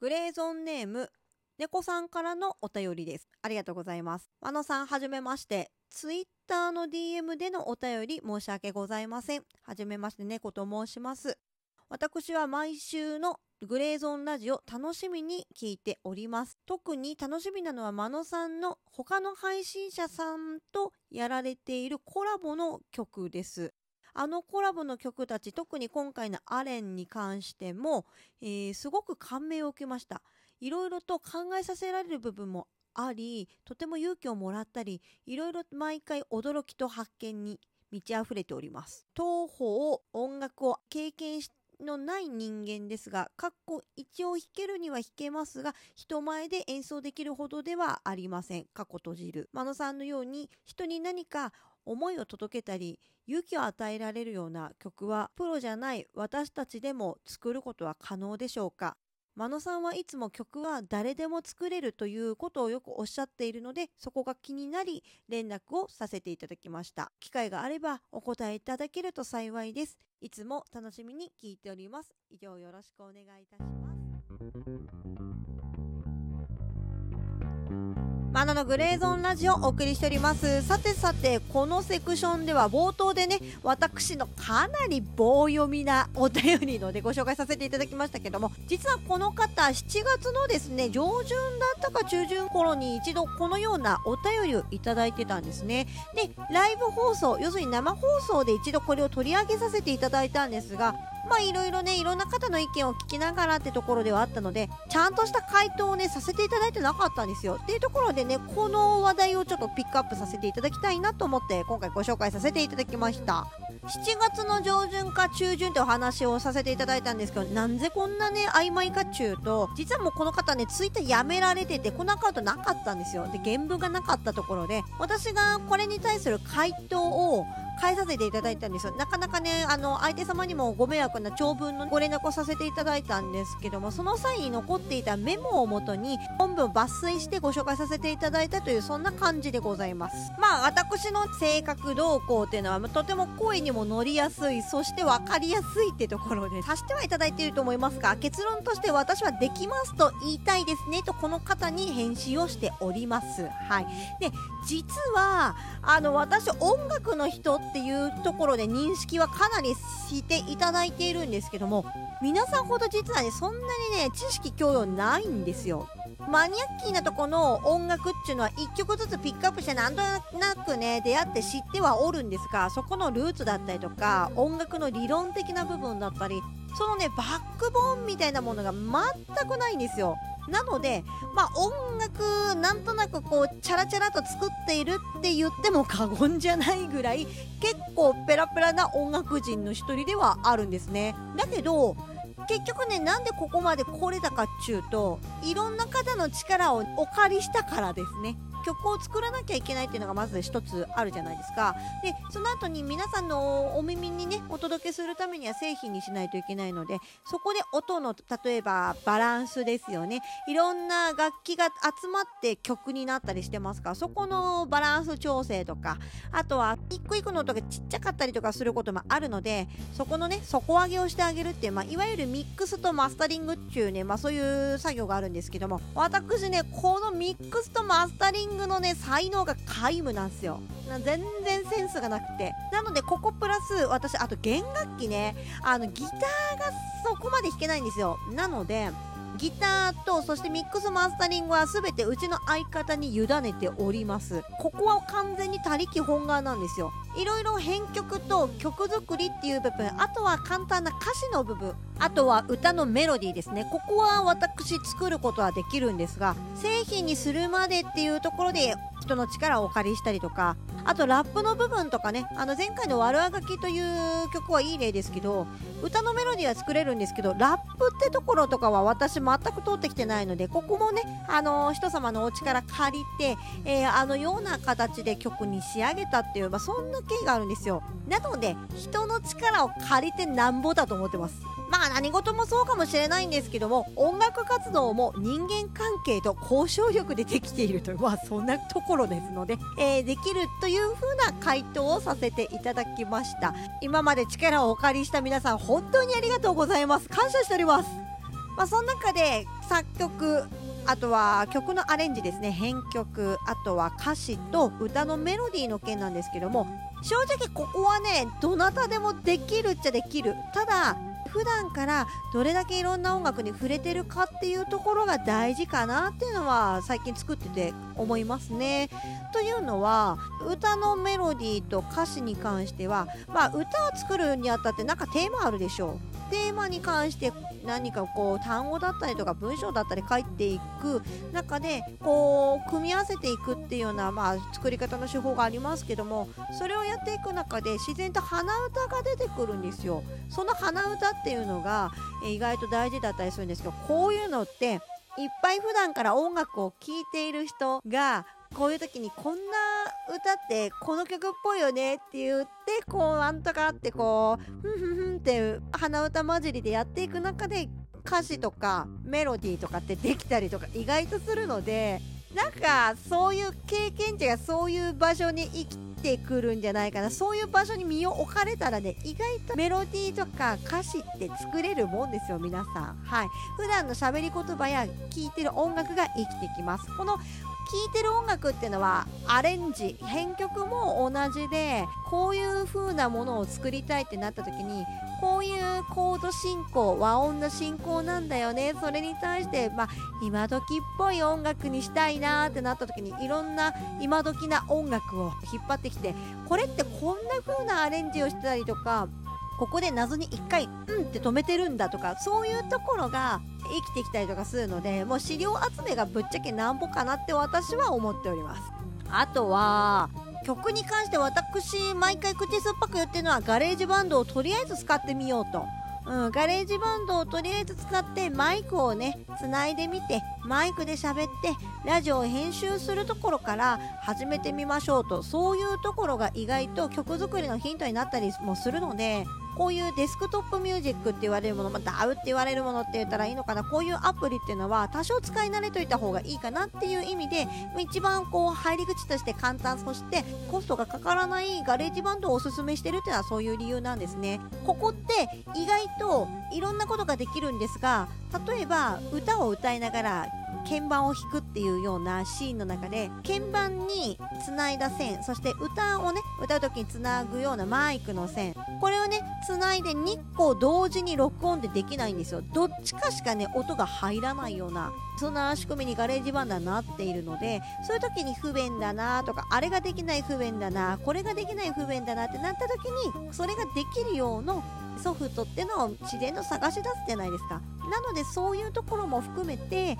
グレーゾンネーム猫さんからのお便りです。ありがとうございます。和野さんはじめまして。ツイッターの DM でのお便り申し訳ございません。はじめまして猫と申します。私は毎週のグレーゾーンラジオ楽しみに聞いております。特に楽しみなのは真野さんの他の配信者さんとやられているコラボの曲です。あのコラボの曲たち特に今回のアレンに関しても、えー、すごく感銘を受けましたいろいろと考えさせられる部分もありとても勇気をもらったりいろいろ毎回驚きと発見に満ち溢れております東方音楽を経験のない人間ですが、かっこ一応弾けるには弾けますが、人前で演奏できるほどではありません。過去閉じる。真野さんのように人に何か思いを届けたり、勇気を与えられるような曲は、プロじゃない私たちでも作ることは可能でしょうか？真野さんはいつも曲は誰でも作れるということをよくおっしゃっているのでそこが気になり連絡をさせていただきました。機会があればお答えいただけると幸いです。いつも楽しみに聞いております。以上よろしくお願いいたします。マナのグレーゾーンラジオをお送りしております。さてさてこのセクションでは冒頭でね私のかなり棒読みなお便りのでご紹介させていただきましたけども実はこの方7月のですね上旬だったか中旬頃に一度このようなお便りをいただいてたんですね。でライブ放送要するに生放送で一度これを取り上げさせていただいたんですがまあいろいろねいろんな方の意見を聞きながらってところではあったのでちゃんとした回答をねさせていただいてなかったんですよ。っていうところでねこの話題をちょっとピックアップさせていただきたいなと思って今回ご紹介させていただきました。7月の上旬か中旬ってお話をさせていただいたんですけどなんでこんなね曖昧かっちゅうと実はもうこの方ねツイッターやめられててこのアカウントなかったんですよ。で原文がなかったところで私がこれに対する回答を返させていただいたんですよ。なかなかねあの相手様にもご迷惑な長文のご連絡をさせていただいたんですけどもその際に残っていたメモをもとに本文を抜粋してご紹介させていただいたというそんな感じでございます。まあ私の性格動向っていうのはとても声にも乗りやすいそして分かりやすいってところでさしてはいただいていると思いますが結論として私はできますと言いたいですねとこの方に返信をしております。はい。で実はあの私音楽の人っっていうところで認識はかなりしていただいているんですけども皆さんほど実はねそんなにね知識教養ないんですよ。マニアッキーなとこの音楽っていうのは1曲ずつピックアップしてなんとなくね出会って知ってはおるんですがそこのルーツだったりとか音楽の理論的な部分だったりそのねバックボーンみたいなものが全くないんですよ。なので、まあ、音楽なんとなくこうチャラチャラと作っているって言っても過言じゃないぐらい結構ペラペラな音楽人の一人ではあるんですね。だけど結局ねなんでここまで来れたかっちゅうといろんな方の力をお借りしたからですね。曲を作らなきゃいけないっていうのがまず一つあるじゃないですか。でその後に皆さんのお耳にねお届けするためには製品にしないといけないのでそこで音の例えばバランスですよね。いろんな楽器が集まって曲になったりしてますか。らそこのバランス調整とかあとは一個一個の音がちっちゃかったりとかすることもあるのでそこのね底上げをしてあげるっていう、まあ、いわゆるミックスとマスタリングっていうね、まあ、そういう作業があるんですけども私ねこのミックスとマスタリングングのね才能が皆無なんですよ。全然センスがなくて。なのでここプラス私あと弦楽器ね。あのギターがそこまで弾けないんですよ。なのでギターとそしてミックスマスタリングは全てうちの相方に委ねております。ここは完全に他力本願なんですよ。いろいろ編曲と曲作りっていう部分あとは簡単な歌詞の部分あとは歌のメロディーですね。ここは私作ることはできるんですが製品にするまでっていうところで人の力をお借りしたりとかあとラップの部分とかねあの前回の「悪あがき」という曲はいい例ですけど歌のメロディーは作れるんですけどラップってところとかは私全く通ってきてないのでここもねあの人様のお力借りて、えー、あのような形で曲に仕上げたっていう、まあ、そんな経緯があるんですよ。なので人の力を借りてなんぼだと思ってます。まあ何事もそうかもしれないんですけども音楽活動も人間関係と交渉力でできているというまあそんなところですので、えー、できるという風な回答をさせていただきました。今まで力をお借りした皆さん本当にありがとうございます。感謝しております。まあ、その中で作曲あとは曲のアレンジですね。編曲あとは歌詞と歌のメロディーの件なんですけども正直ここはねどなたでもできるっちゃできる。ただ普段からどれだけいろんな音楽に触れてるかっていうところが大事かなっていうのは最近作ってて思いますね。というのは歌のメロディーと歌詞に関しては、まあ、歌を作るにあたってなんかテーマあるでしょう。テーマに関して何かこう単語だったりとか文章だったり書いていく中でこう組み合わせていくっていうような、まあ、作り方の手法がありますけどもそれをやっていく中で自然と鼻歌が出てくるんですよ。その鼻歌っていうのが意外と大事だったりするんですけどこういうのっていっぱい普段から音楽を聴いている人がこういう時にこんな歌ってこの曲っぽいよねって言ってこうなんとかってこうふんふんふんって鼻歌混じりでやっていく中で歌詞とかメロディーとかってできたりとか意外とするのでなんかそういう経験値がそういう場所に生きてくるんじゃないかな。そういう場所に身を置かれたらね意外とメロディーとか歌詞って作れるもんですよ皆さん。はい。普段の喋り言葉や聴いてる音楽が生きてきます。この聴いてる音楽っていうのはアレンジ編曲も同じでこういう風なものを作りたいってなった時にこういうコード進行和音の進行なんだよねそれに対してまあ今時っぽい音楽にしたいなってなった時にいろんな今時な音楽を引っ張ってきてこれってこんな風なアレンジをしたりとかここで謎に1回「うん」って止めてるんだとかそういうところが生きてきたりとかするのでもう資料集めがぶっちゃけなんぼかなって私は思っております。あとは曲に関して私毎回口酸っぱく言ってるのはガレージバンドをとりあえず使ってみようと。うん、ガレージバンドをとりあえず使ってマイクをねつないでみてマイクで喋ってラジオを編集するところから始めてみましょうと。そういうところが意外と曲作りのヒントになったりもするのでこういうデスクトップミュージックって言われるもの、まあ、 DAW って言われるものって言ったらいいのかな？こういうアプリっていうのは多少使い慣れといた方がいいかなっていう意味で一番こう入り口として簡単そしてコストがかからない GarageBand をおすすめしてるっていうのはそういう理由なんですね。ここって意外といろんなことができるんですが例えば歌を歌いながら鍵盤を弾くっていうようなシーンの中で鍵盤につないだ線そして歌をね歌う時につなぐようなマイクの線これをねつないで2個同時に録音ってできないんですよ。どっちかしかね音が入らないようなそんな仕組みに GarageBand はなっているのでそういう時に不便だなとかあれができない不便だなこれができない不便だなってなった時にそれができるようなソフトってのを自然と探し出すじゃないですか。なのでそういうところも含めて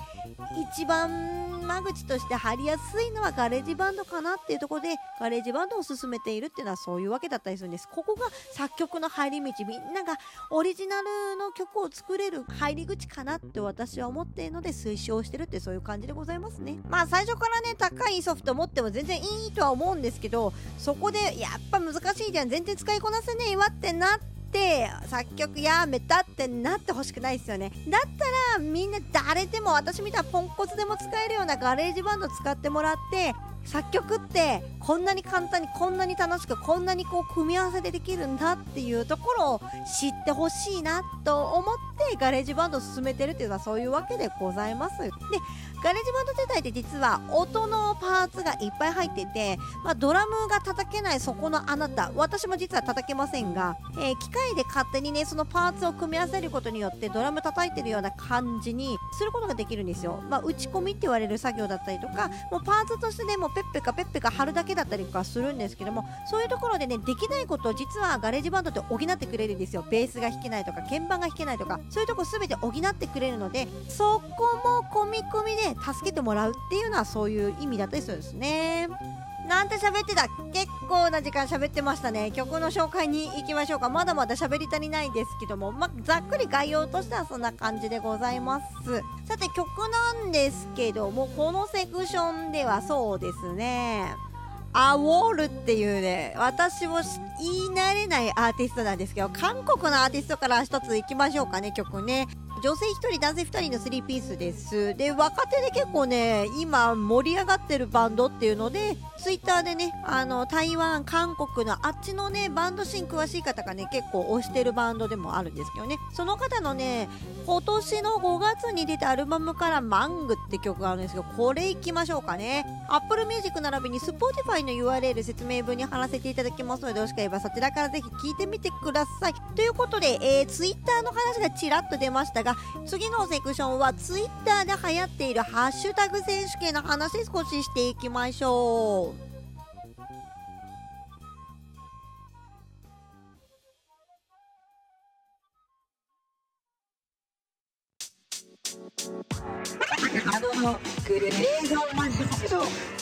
一番間口として入りやすいのは GarageBand かなっていうところで GarageBand を勧めているっていうのはそういうわけだったりするんです。ここが作曲の入り道みんながオリジナルの曲を作れる入り口かなって私は思っているので推奨してるってそういう感じでございますね。まあ最初からね高いソフト持っても全然いいとは思うんですけどそこでやっぱ難しいじゃん。全然使いこなせねえわってなってて作曲やめたってなってほしくないですよね。だったらみんな誰でも私みたいなポンコツでも使えるような GarageBand 使ってもらって作曲ってこんなに簡単にこんなに楽しくこんなにこう組み合わせでできるんだっていうところを知ってほしいなと思って GarageBand を勧めてるっていうのはそういうわけでございます。で GarageBand 自体って実は音のパーツがいっぱい入ってて、まあ、ドラムが叩けないそこのあなた私も実は叩けませんが、えー、機械で勝手にねそのパーツを組み合わせることによってドラム叩いてるような感じにすることができるんですよ、まあ、打ち込みって言われる作業だったりとかもうパーツとしてねもうペッペかペッペか貼るだけだったりとかするんですけどもそういうところでねできないことを実は GarageBand って補ってくれるんですよ。ベースが弾けないとか鍵盤が弾けないとかそういうとこ全て補ってくれるのでそこも込み込みで助けてもらうっていうのはそういう意味だったりするんですね。なんて喋ってた？結構な時間喋ってましたね。曲の紹介に行きましょうか。まだまだ喋り足りないですけども、まざっくり概要としてはそんな感じでございます。さて曲なんですけどもこのセクションではそうですね。アウォールっていうね、私も言い慣れないアーティストなんですけど、韓国のアーティストから一つ行きましょうかね、曲ね。女性1人男性2人の3ピースです。で若手で結構ね今盛り上がってるバンドっていうのでツイッターでねあの台湾韓国のあっちのねバンドシーン詳しい方がね結構推してるバンドでもあるんですけどね。その方のね今年の5月に出たアルバムから「マング」って曲があるんですけどこれいきましょうかね。Apple Music 並びに Spotify の URL 説明文に貼らせていただきますのでよろしければそちらからぜひ聞いてみてくださいということで、えー、Twitter の話がちらっと出ましたが次のセクションは Twitter で流行っているハッシュタグ選手権の話少ししていきましょうあのグレーゾーマジック